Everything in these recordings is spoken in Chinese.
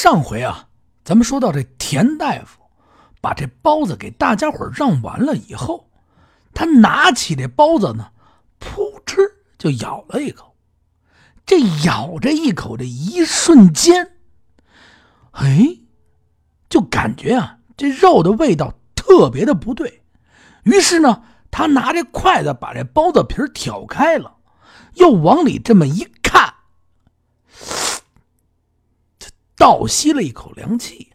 上回啊，咱们说到这田大夫把这包子给大家伙让完了以后，他拿起这包子呢，噗嗤就咬了一口。这咬这一口的一瞬间，哎，就感觉啊，这肉的味道特别的不对。于是呢，他拿着筷子把这包子皮挑开了，又往里这么一看。倒吸了一口凉气，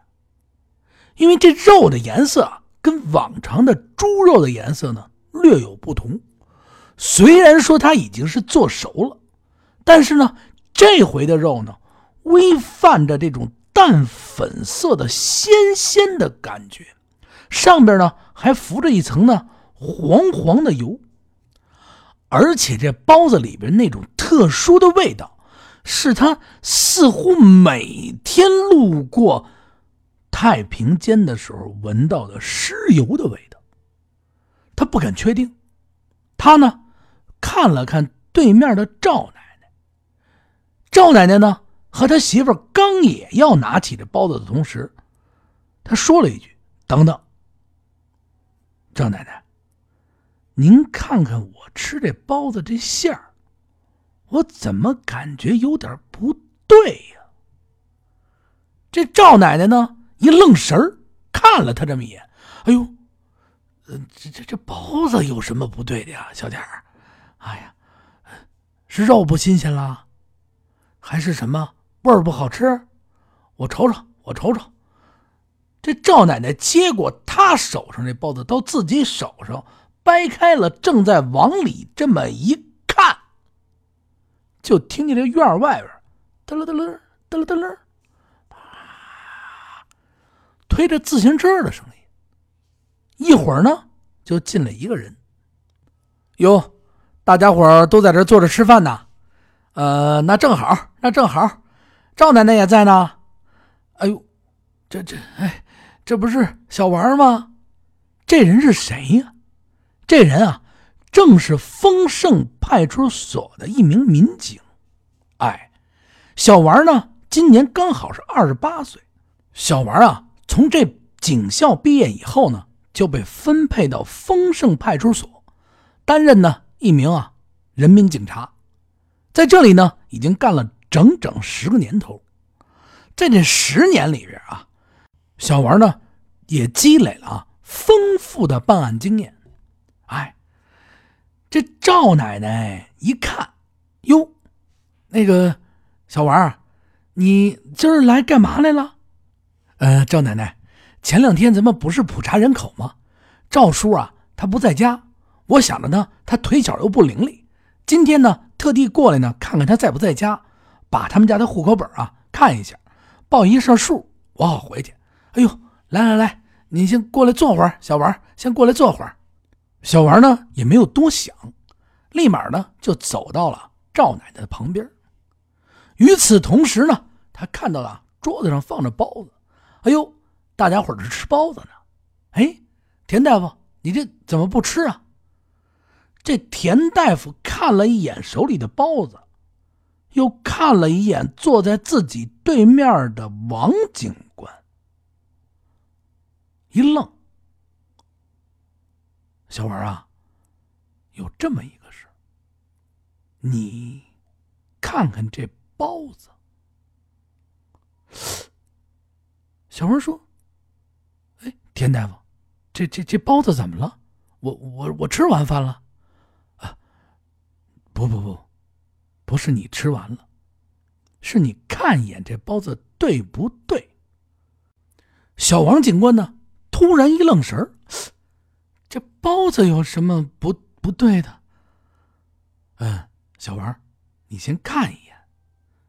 因为这肉的颜色跟往常的猪肉的颜色呢略有不同。虽然说它已经是做熟了，但是呢，这回的肉呢，微泛着这种淡粉色的鲜鲜的感觉，上边呢还浮着一层呢黄黄的油，而且这包子里边那种特殊的味道。是他似乎每天路过太平间的时候闻到的尸油的味道。他不敢确定。他呢，看了看对面的赵奶奶。赵奶奶呢，和他媳妇刚也要拿起这包子的同时，他说了一句：“等等，赵奶奶，您看看我吃这包子这馅儿。”我怎么感觉有点不对呀？这赵奶奶呢，一愣神，看了他这么一眼。哎呦，呃，这这这包子有什么不对的呀，小点儿？哎呀，是肉不新鲜了，还是什么味儿不好吃？我瞅瞅，我瞅瞅。这赵奶奶接过他手上这包子，到自己手上掰开了，正在往里这么一。就听见这院外边，嘚了嘚了，嘚了嘚了，推着自行车的声音。一会儿呢，就进来一个人。哟，大家伙都在这坐着吃饭呢。呃，那正好，那正好，赵奶奶也在呢。哎呦，这这，哎，这不是小王吗？这人是谁呀？这人啊。正是丰盛派出所的一名民警，哎，小王呢，今年刚好是二十八岁。小王啊，从这警校毕业以后呢，就被分配到丰盛派出所，担任呢一名啊人民警察，在这里呢，已经干了整整十个年头。在这十年里边啊，小王呢也积累了啊丰富的办案经验，哎。这赵奶奶一看，哟，那个小王，你今儿来干嘛来了？呃，赵奶奶，前两天咱们不是普查人口吗？赵叔啊，他不在家，我想着呢，他腿脚又不伶俐，今天呢，特地过来呢，看看他在不在家，把他们家的户口本啊看一下，报一下数，我好回去。哎呦，来来来，你先过来坐会儿，小王，先过来坐会儿。小王呢也没有多想，立马呢就走到了赵奶奶的旁边。与此同时呢，他看到了桌子上放着包子。哎呦，大家伙儿是吃包子呢。哎，田大夫，你这怎么不吃啊？这田大夫看了一眼手里的包子，又看了一眼坐在自己对面的王警官，一愣。小王啊，有这么一个事你看看这包子。小王说：“哎，田大夫，这这这包子怎么了？我我我吃完饭了。啊，不不不，不是你吃完了，是你看一眼这包子对不对？”小王警官呢，突然一愣神儿。这包子有什么不不对的？嗯，小王，你先看一眼。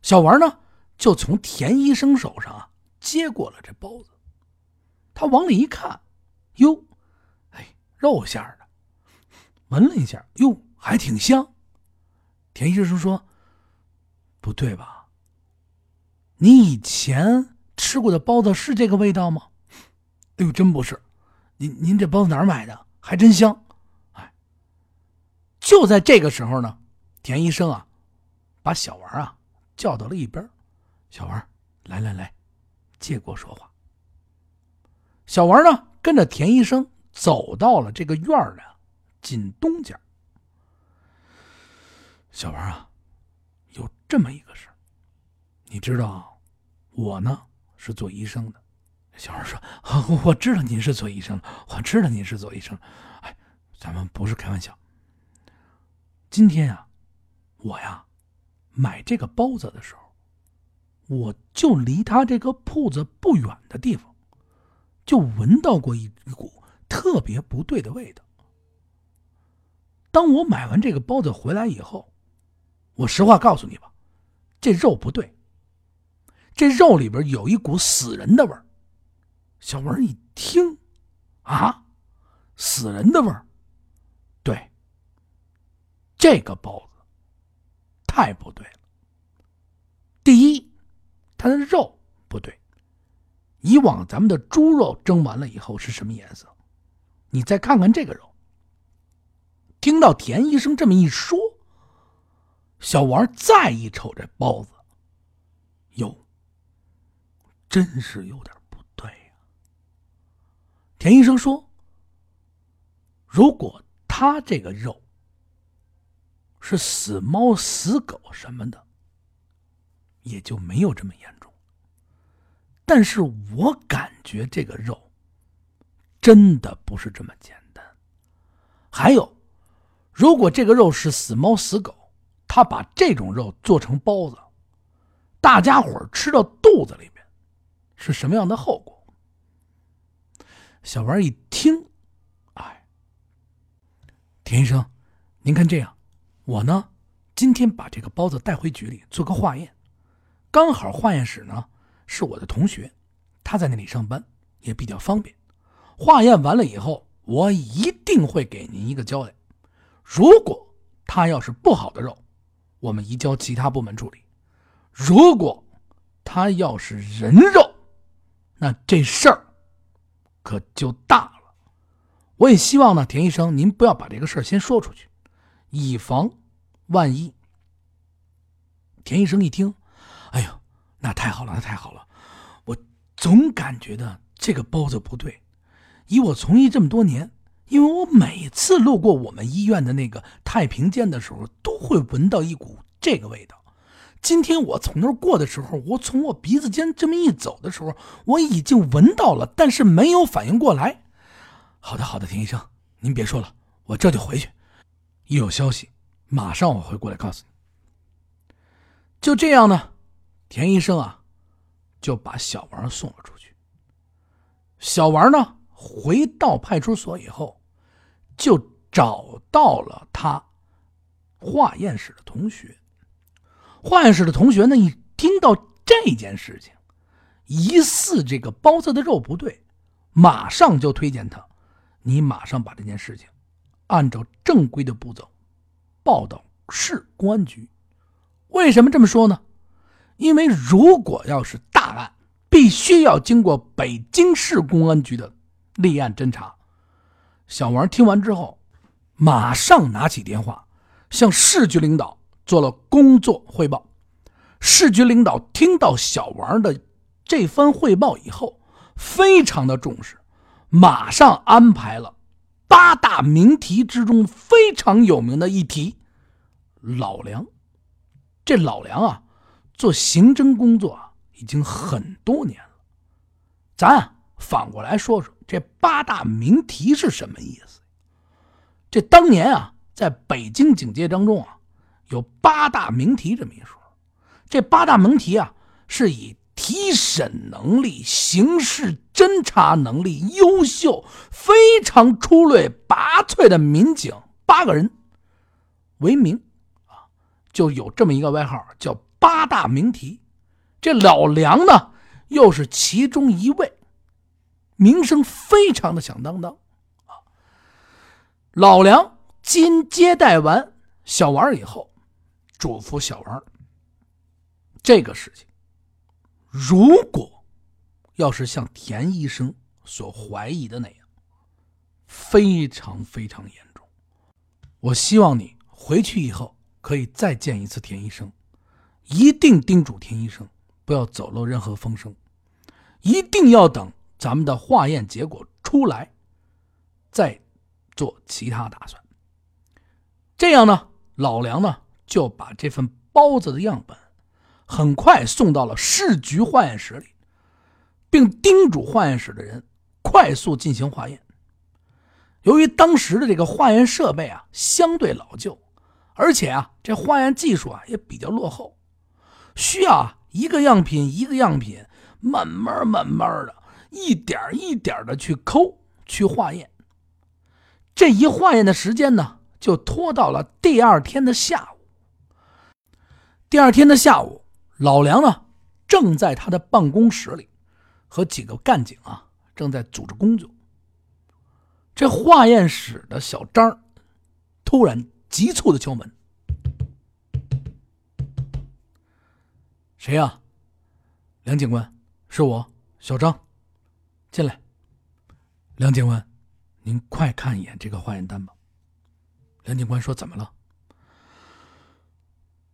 小王呢，就从田医生手上啊接过了这包子。他往里一看，哟，哎，肉馅的。闻了一下，哟，还挺香。田医生说：“不对吧？你以前吃过的包子是这个味道吗？”哎呦，真不是。您您这包子哪儿买的？还真香，哎！就在这个时候呢，田医生啊，把小王啊叫到了一边。小王，来来来，借过说话。小王呢，跟着田医生走到了这个院儿的紧东角。小王啊，有这么一个事儿，你知道，我呢是做医生的。小孩说：“我知道您是做医生的，我知道您是做医生。哎，咱们不是开玩笑。今天啊，我呀买这个包子的时候，我就离他这个铺子不远的地方。”就闻到过一股特别不对的味道。当我买完这个包子回来以后，我实话告诉你吧，这肉不对。这肉里边有一股死人的味儿。小文一听，啊，死人的味儿，对，这个包子太不对了。第一，它的肉不对。以往咱们的猪肉蒸完了以后是什么颜色？你再看看这个肉。听到田医生这么一说，小王再一瞅这包子，哟，真是有点。田医生说：“如果他这个肉是死猫死狗什么的，也就没有这么严重。”但是我感觉这个肉真的不是这么简单。还有，如果这个肉是死猫死狗，他把这种肉做成包子，大家伙吃到肚子里面是什么样的后果？小王一听，哎，田医生，您看这样，我呢今天把这个包子带回局里做个化验，刚好化验室呢。是我的同学，他在那里上班，也比较方便。化验完了以后，我一定会给您一个交代。如果他要是不好的肉，我们移交其他部门处理；如果他要是人肉，那这事儿可就大了。我也希望呢，田医生，您不要把这个事儿先说出去，以防万一。田医生一听，哎呦！那太好了，那太好了！我总感觉的这个包子不对。以我从医这么多年，因为我每次路过我们医院的那个太平间的时候，都会闻到一股这个味道。今天我从那儿过的时候，我从我鼻子间这么一走的时候，我已经闻到了，但是没有反应过来。好的，好的，田医生，您别说了，我这就回去。一有消息，马上我会过来告诉你。就这样呢。田医生啊，就把小王送了出去。小王呢，回到派出所以后，就找到了他化验室的同学。化验室的同学呢，一听到这件事情，疑似这个包子的肉不对，马上就推荐他：“你马上把这件事情按照正规的步骤报到市公安局。”为什么这么说呢？因为如果要是大案，必须要经过北京市公安局的立案侦查。小王听完之后，马上拿起电话向市局领导做了工作汇报。市局领导听到小王的这番汇报以后，非常的重视，马上安排了八大名题之中非常有名的一题——老梁。这老梁啊。做刑侦工作已经很多年了，咱反过来说说这八大名题是什么意思？这当年啊，在北京警界当中啊，有八大名题这么一说。这八大名题啊，是以提审能力、刑事侦查能力优秀、非常出类拔萃的民警八个人为名啊，就有这么一个外号叫。八大名题，这老梁呢，又是其中一位，名声非常的响当当啊。老梁今接待完小王以后，嘱咐小王：这个事情，如果要是像田医生所怀疑的那样，非常非常严重，我希望你回去以后可以再见一次田医生。一定叮嘱田医生不要走漏任何风声，一定要等咱们的化验结果出来，再做其他打算。这样呢，老梁呢就把这份包子的样本很快送到了市局化验室里，并叮嘱化验室的人快速进行化验。由于当时的这个化验设备啊相对老旧，而且啊这化验技术啊也比较落后，需要啊一个样品一个样品慢慢慢慢的一点一点的去抠去化验。这一化验的时间呢，就拖到了第二天的下午。第二天的下午，老梁呢正在他的办公室里，和几个干警啊正在组织工作。这化验室的小张突然急促的敲门：“谁呀？”梁警官：“是我，小张。”进来。梁警官，您快看一眼这个化验单吧。梁警官说：“怎么了？”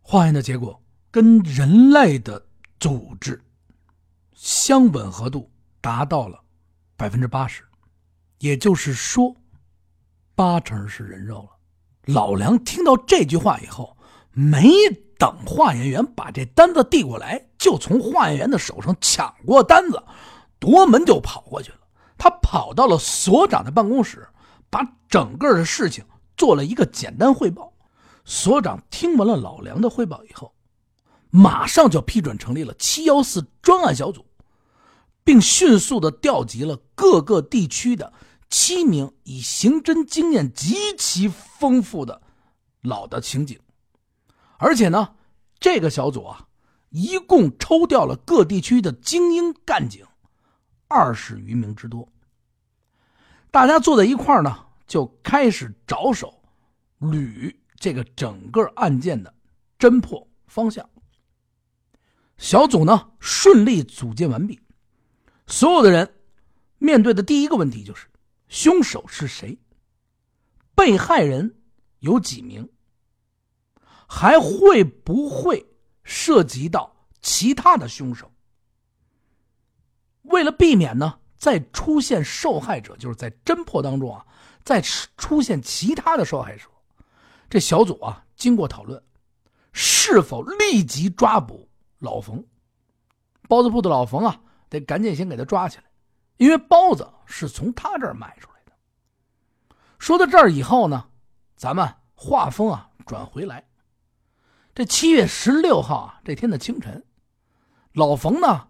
化验的结果跟人类的组织相吻合度达到了百分之八十。也就是说，八成是人肉了。老梁听到这句话以后，没等化验员把这单子递过来，就从化验员的手上抢过单子，夺门就跑过去了。他跑到了所长的办公室，把整个的事情做了一个简单汇报。所长听完了老梁的汇报以后，马上就批准成立了七幺四专案小组，并迅速的调集了各个地区的。七名以刑侦经验极其丰富的老的刑警，而且呢，这个小组啊，一共抽调了各地区的精英干警二十余名之多。大家坐在一块儿呢，就开始着手捋这个整个案件的侦破方向。小组呢顺利组建完毕，所有的人面对的第一个问题就是。凶手是谁？被害人有几名？还会不会涉及到其他的凶手？为了避免呢，再出现受害者，就是在侦破当中啊，再出现其他的受害者，这小组啊，经过讨论，是否立即抓捕老冯？包子铺的老冯啊，得赶紧先给他抓起来。因为包子是从他这儿卖出来的。说到这儿以后呢，咱们画风啊转回来。这七月十六号啊这天的清晨，老冯呢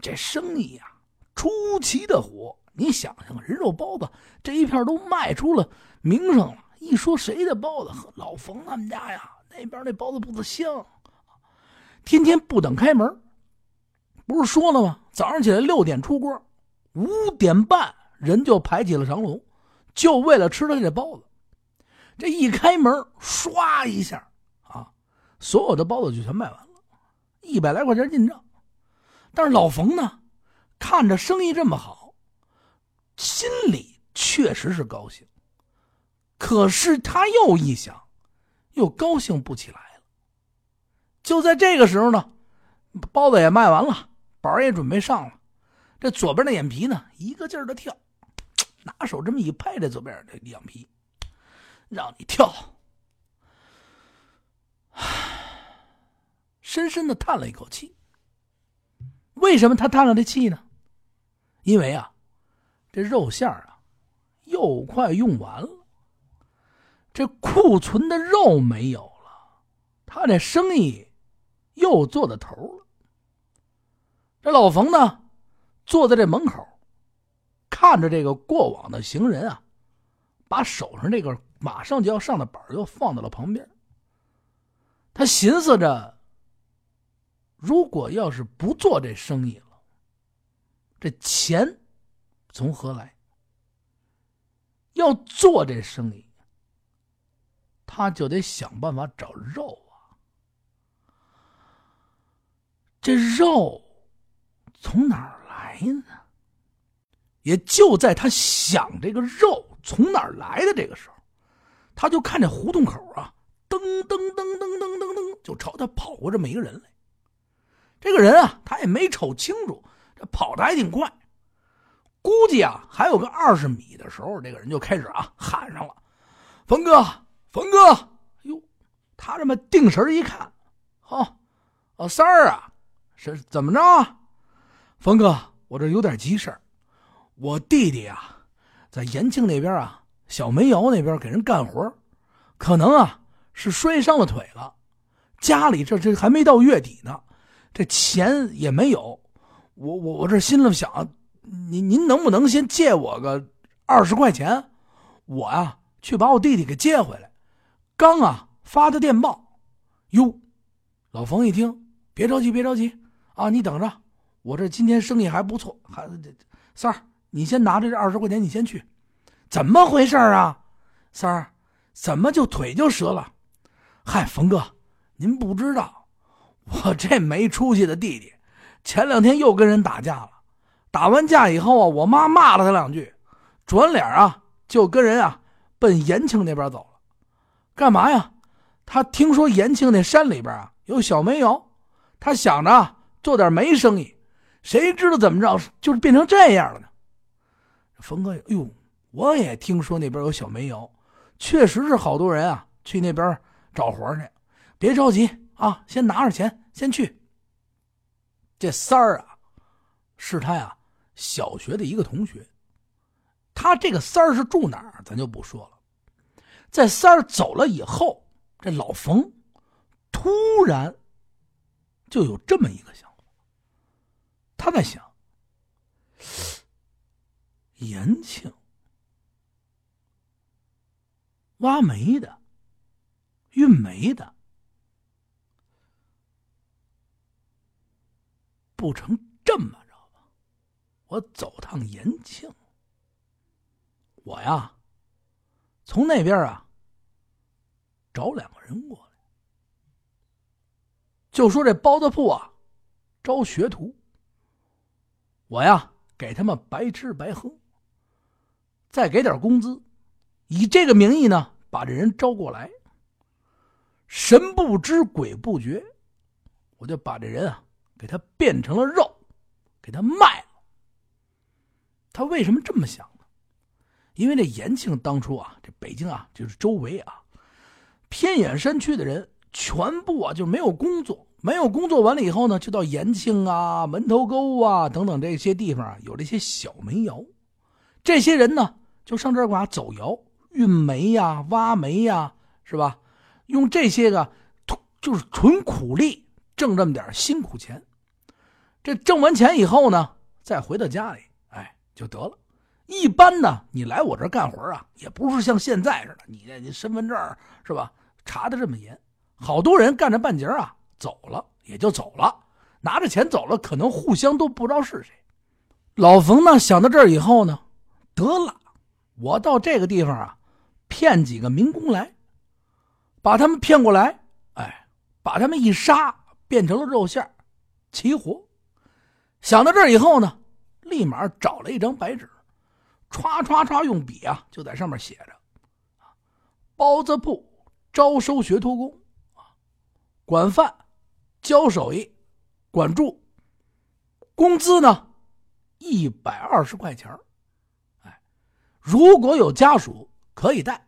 这生意呀出奇的火。你想想，人肉包子这一片都卖出了名声了。一说谁的包子，老冯他们家呀，那边那包子铺子香，天天不等开门。不是说了吗？早上起来六点出锅。五点半，人就排起了长龙，就为了吃他这包子。这一开门，唰一下啊，所有的包子就全卖完了，一百来块钱进账。但是老冯呢，看着生意这么好，心里确实是高兴。可是他又一想，又高兴不起来了。就在这个时候呢，包子也卖完了，板也准备上了。这左边的眼皮呢，一个劲儿的跳，拿手这么一拍，这左边的眼皮，让你跳。深深的叹了一口气。为什么他叹了这气呢？因为啊，这肉馅啊，又快用完了，这库存的肉没有了，他这生意又做到头了。这老冯呢？坐在这门口，看着这个过往的行人啊，把手上这个马上就要上的板又放到了旁边。他寻思着，如果要是不做这生意了，这钱从何来？要做这生意，他就得想办法找肉啊。这肉从哪儿？来呢，也就在他想这个肉从哪儿来的这个时候，他就看这胡同口啊，噔噔噔噔噔噔噔，就朝他跑过这么一个人来。这个人啊，他也没瞅清楚，这跑的还挺快。估计啊，还有个二十米的时候，这个人就开始啊喊上了：“冯哥，冯哥！”哟，他这么定神一看，哦，哦，三儿啊，是怎么着？冯哥，我这有点急事我弟弟啊，在延庆那边啊，小煤窑那边给人干活，可能啊是摔伤了腿了。家里这这还没到月底呢，这钱也没有。我我我这心里想。您您能不能先借我个二十块钱？我呀去把我弟弟给接回来。刚啊发的电报，哟，老冯一听，别着急别着急啊，你等着，我这今天生意还不错。还三儿，你先拿着这二十块钱，你先去。怎么回事啊？三儿，怎么就腿就折了？嗨，冯哥，您不知道，我这没出息的弟弟，前两天又跟人打架了。打完架以后啊，我妈骂了他两句，转脸啊就跟人啊奔延庆那边走了。干嘛呀？他听说延庆那山里边啊有小煤窑，他想着做点煤生意。谁知道怎么着，就是变成这样了呢？冯哥，哎呦，我也听说那边有小煤窑，确实是好多人啊去那边找活去。别着急啊，先拿着钱先去。这三儿啊，是他呀。小学的一个同学，他这个三儿是住哪儿，咱就不说了。在三儿走了以后，这老冯突然就有这么一个想法，他在想：延庆挖煤的、运煤的，不成这么着吧。我走趟延庆，我呀，从那边啊找两个人过来，就说这包子铺啊招学徒，我呀给他们白吃白喝，再给点工资，以这个名义呢把这人招过来。神不知鬼不觉，我就把这人啊给他变成了肉，给他卖了。他为什么这么想？因为这延庆当初啊，这北京啊，就是周围啊，偏远山区的人全部啊就没有工作，没有工作完了以后呢，就到延庆啊、门头沟啊等等这些地方啊，有这些小煤窑，这些人呢就上这儿干嘛？走窑、运煤呀、挖煤呀，是吧？用这些个就是纯苦力挣这么点辛苦钱，这挣完钱以后呢，再回到家里。哎就得了，一般呢，你来我这干活啊，也不是像现在似的，你你身份证是吧，查的这么严。好多人干着半截啊，走了也就走了，拿着钱走了，可能互相都不知道是谁。老冯呢，想到这儿以后呢，得了，我到这个地方啊，骗几个民工来，把他们骗过来，哎，把他们一杀，变成了肉馅齐活。想到这儿以后呢。立马找了一张白纸，歘歘歘用笔啊，就在上面写着：“包子铺招收学徒工，管饭、教手艺、管住，工资呢一百二十块钱哎，如果有家属可以带。”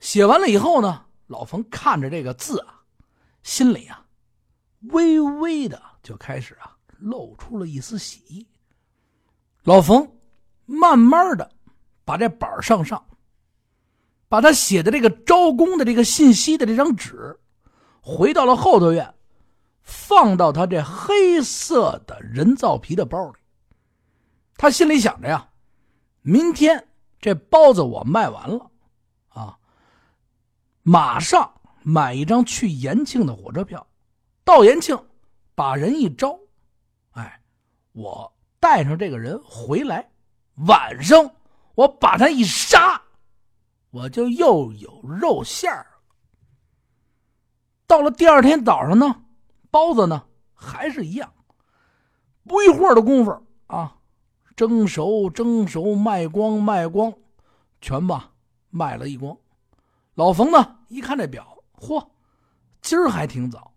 写完了以后呢，老冯看着这个字啊，心里啊微微的就开始啊露出了一丝喜意。老冯慢慢的把这板上上，把他写的这个招工的这个信息的这张纸，回到了后头院，放到他这黑色的人造皮的包里。他心里想着呀，明天这包子我卖完了，啊，马上买一张去延庆的火车票，到延庆把人一招，哎，我。带上这个人回来，晚上我把他一杀，我就又有肉馅儿到了第二天早上呢，包子呢还是一样，不一会儿的功夫啊，蒸熟蒸熟，卖光卖光，全吧卖了一光。老冯呢一看这表，嚯，今儿还挺早，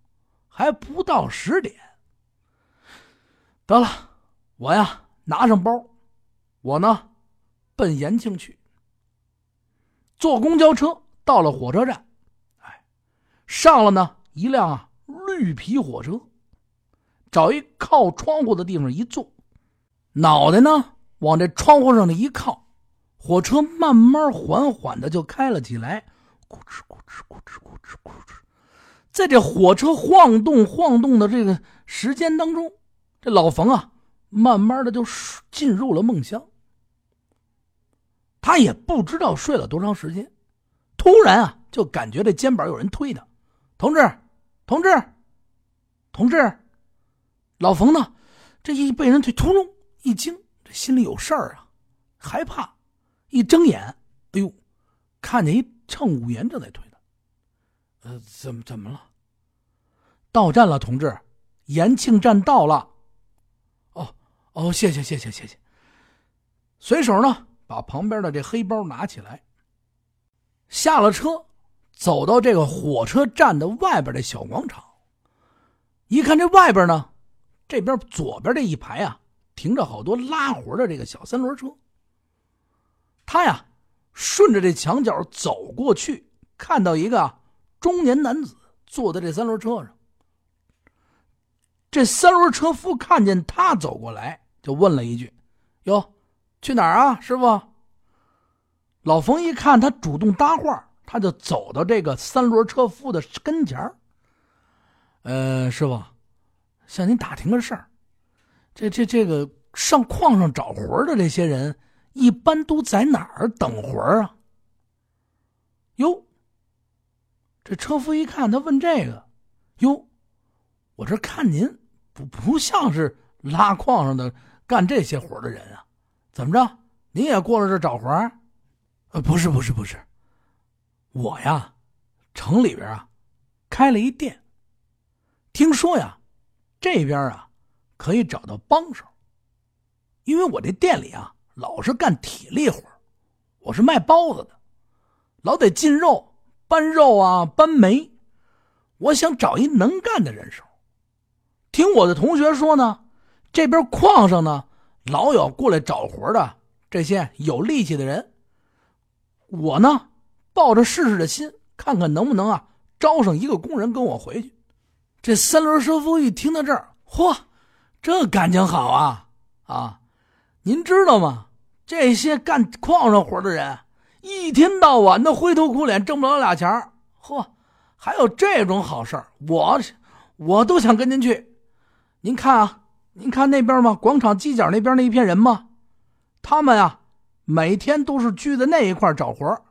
还不到十点。得了。我呀拿上包，我呢奔延庆去。坐公交车到了火车站，哎，上了呢一辆绿皮火车，找一靠窗户的地方一坐，脑袋呢往这窗户上的一靠，火车慢慢缓缓的就开了起来，咕哧咕哧咕哧咕哧咕哧，在这火车晃动晃动的这个时间当中，这老冯啊，慢慢的就进入了梦乡。他也不知道睡了多长时间，突然啊，就感觉这肩膀有人推他，同志，同志，同志，老冯呢？这一被人推，突隆一惊，这心里有事儿啊，害怕，一睁眼，哎呦，看见一乘务员正在推他，呃，怎么怎么了？到站了，同志，延庆站到了。哦哦，谢谢谢谢谢谢。随手呢。把旁边的这黑包拿起来，下了车，走到这个火车站的外边的小广场。一看这外边呢，这边左边这一排啊，停着好多拉活的这个小三轮车。他呀，顺着这墙角走过去，看到一个中年男子坐在这三轮车上。这三轮车夫看见他走过来，就问了一句：“哟。”去哪儿啊，师傅？老冯一看他主动搭话，他就走到这个三轮车夫的跟前呃，师傅，向您打听个事儿。这这这个上矿上找活的这些人，一般都在哪儿等活啊？哟，这车夫一看他问这个，哟，我这看您不不像是拉矿上的干这些活的人啊。怎么着？你也过来这找活呃，不是，不是，不是。我呀，城里边啊，开了一店。听说呀，这边啊，可以找到帮手。因为我这店里啊，老是干体力活我是卖包子的，老得进肉、搬肉啊、搬煤。我想找一能干的人手。听我的同学说呢，这边矿上呢。老有过来找活的这些有力气的人，我呢抱着试试的心，看看能不能啊招上一个工人跟我回去。这三轮车夫一听到这儿，嚯，这感情好啊啊！您知道吗？这些干矿上活的人，一天到晚的灰头苦脸，挣不了俩钱嚯，还有这种好事我我都想跟您去。您看啊。您看那边吗？广场犄角那边那一片人吗？他们呀，每天都是聚在那一块找活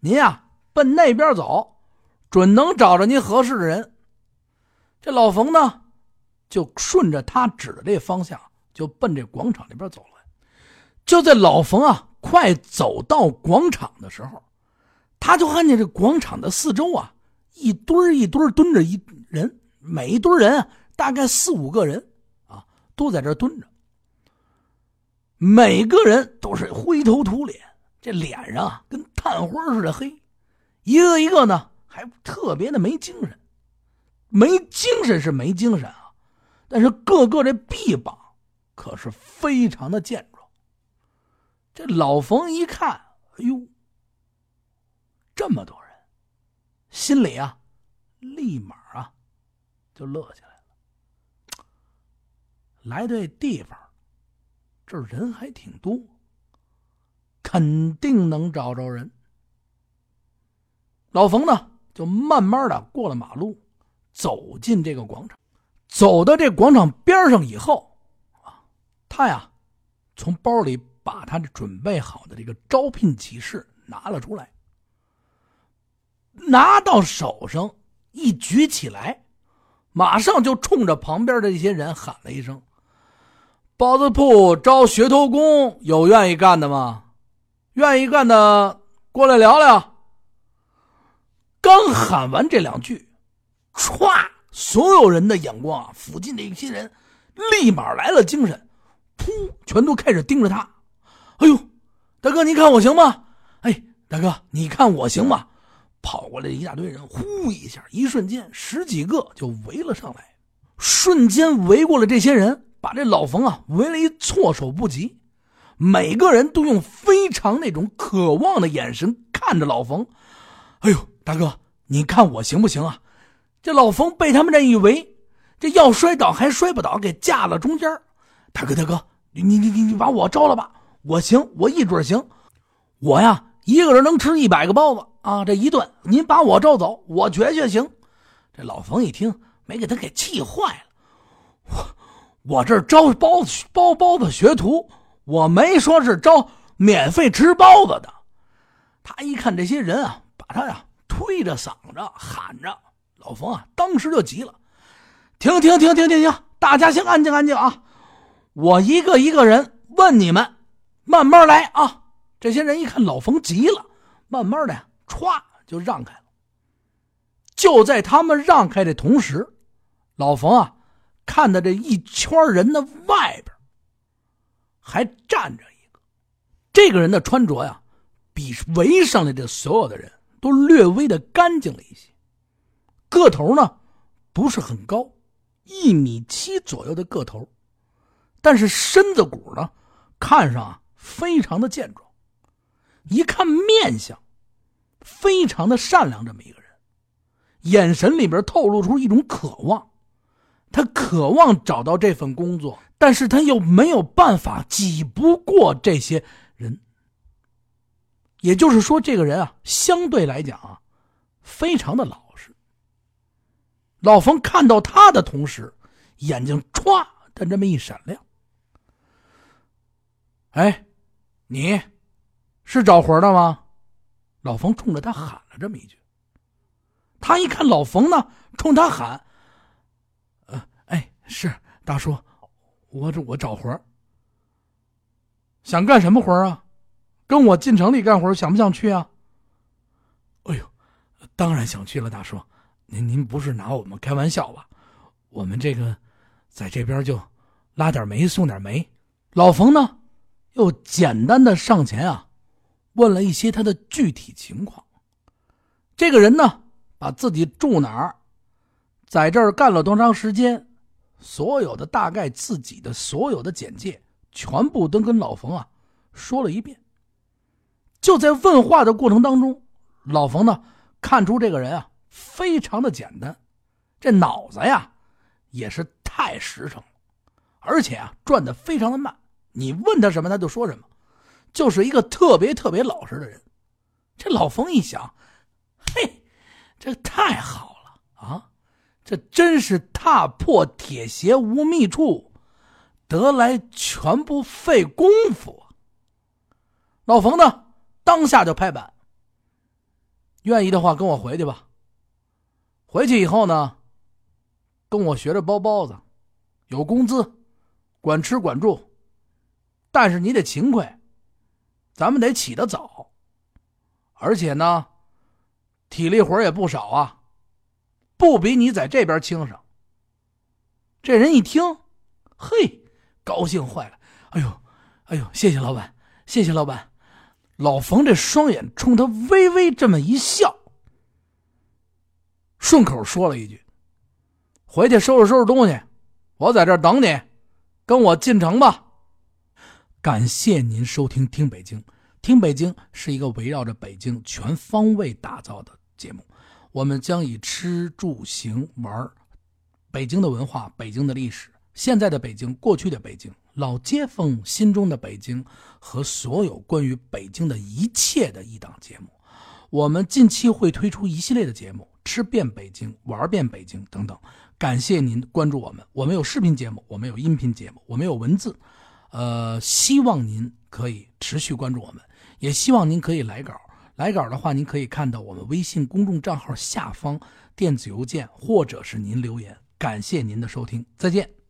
您呀，奔那边走，准能找着您合适的人。这老冯呢，就顺着他指的这方向，就奔这广场那边走了。就在老冯啊，快走到广场的时候，他就看见这广场的四周啊，一堆一堆蹲着一人，每一堆人大概四五个人。都在这蹲着，每个人都是灰头土脸，这脸上啊跟炭灰似的黑，一个一个呢还特别的没精神，没精神是没精神啊，但是个个这臂膀可是非常的健壮。这老冯一看，哎呦，这么多人，心里啊立马啊就乐起来。来对地方，这人还挺多，肯定能找着人。老冯呢，就慢慢的过了马路，走进这个广场。走到这广场边上以后，啊，他呀，从包里把他准备好的这个招聘启事拿了出来，拿到手上一举起来，马上就冲着旁边的这些人喊了一声。包子铺招学徒工，有愿意干的吗？愿意干的过来聊聊。刚喊完这两句，歘，所有人的眼光啊，附近的一些人立马来了精神，噗，全都开始盯着他。哎呦，大哥，你看我行吗？哎，大哥，你看我行吗？跑过来一大堆人，呼一下，一瞬间十几个就围了上来，瞬间围过了这些人。把这老冯啊围了一措手不及，每个人都用非常那种渴望的眼神看着老冯。哎呦，大哥，你看我行不行啊？这老冯被他们这一围，这要摔倒还摔不倒，给架了中间。大哥，大哥，你你你你把我招了吧，我行，我一准行。我呀，一个人能吃一百个包子啊，这一顿，您把我招走，我绝绝行。这老冯一听，没给他给气坏了。我我这招包子包包子学徒，我没说是招免费吃包子的。他一看这些人啊，把他呀推着嗓子喊着，老冯啊当时就急了。停停停停停停！大家先安静安静啊！我一个一个人问你们，慢慢来啊！这些人一看老冯急了，慢慢的歘就让开了。就在他们让开的同时，老冯啊。看到这一圈人的外边，还站着一个。这个人的穿着呀，比围上来的所有的人都略微的干净了一些。个头呢，不是很高，一米七左右的个头，但是身子骨呢，看上啊非常的健壮。一看面相，非常的善良，这么一个人，眼神里边透露出一种渴望。他渴望找到这份工作，但是他又没有办法挤不过这些人。也就是说，这个人啊，相对来讲啊，非常的老实。老冯看到他的同时，眼睛歘的这么一闪亮。哎，你是找活的吗？老冯冲着他喊了这么一句。他一看老冯呢，冲他喊。是大叔，我这我找活想干什么活啊？跟我进城里干活，想不想去啊？哎呦，当然想去了，大叔，您您不是拿我们开玩笑吧？我们这个在这边就拉点煤，送点煤。老冯呢，又简单的上前啊，问了一些他的具体情况。这个人呢，把自己住哪儿，在这儿干了多长时间。所有的大概自己的所有的简介，全部都跟老冯啊说了一遍。就在问话的过程当中，老冯呢看出这个人啊非常的简单，这脑子呀也是太实诚了，而且啊转的非常的慢。你问他什么他就说什么，就是一个特别特别老实的人。这老冯一想，嘿，这太好了啊！这真是踏破铁鞋无觅处，得来全不费功夫。老冯呢，当下就拍板。愿意的话，跟我回去吧。回去以后呢，跟我学着包包子，有工资，管吃管住。但是你得勤快，咱们得起得早，而且呢，体力活也不少啊。不比你在这边轻省。这人一听，嘿，高兴坏了。哎呦，哎呦，谢谢老板，谢谢老板。老冯这双眼冲他微微这么一笑，顺口说了一句：“回去收拾收拾东西，我在这等你，跟我进城吧。”感谢您收听《听北京》，《听北京》是一个围绕着北京全方位打造的节目。我们将以吃住行玩北京的文化、北京的历史、现在的北京、过去的北京、老街坊心中的北京和所有关于北京的一切的一档节目。我们近期会推出一系列的节目，吃遍北京、玩遍北京等等。感谢您关注我们，我们有视频节目，我们有音频节目，我们有文字。呃，希望您可以持续关注我们，也希望您可以来稿。来稿的话，您可以看到我们微信公众账号下方电子邮件，或者是您留言。感谢您的收听，再见。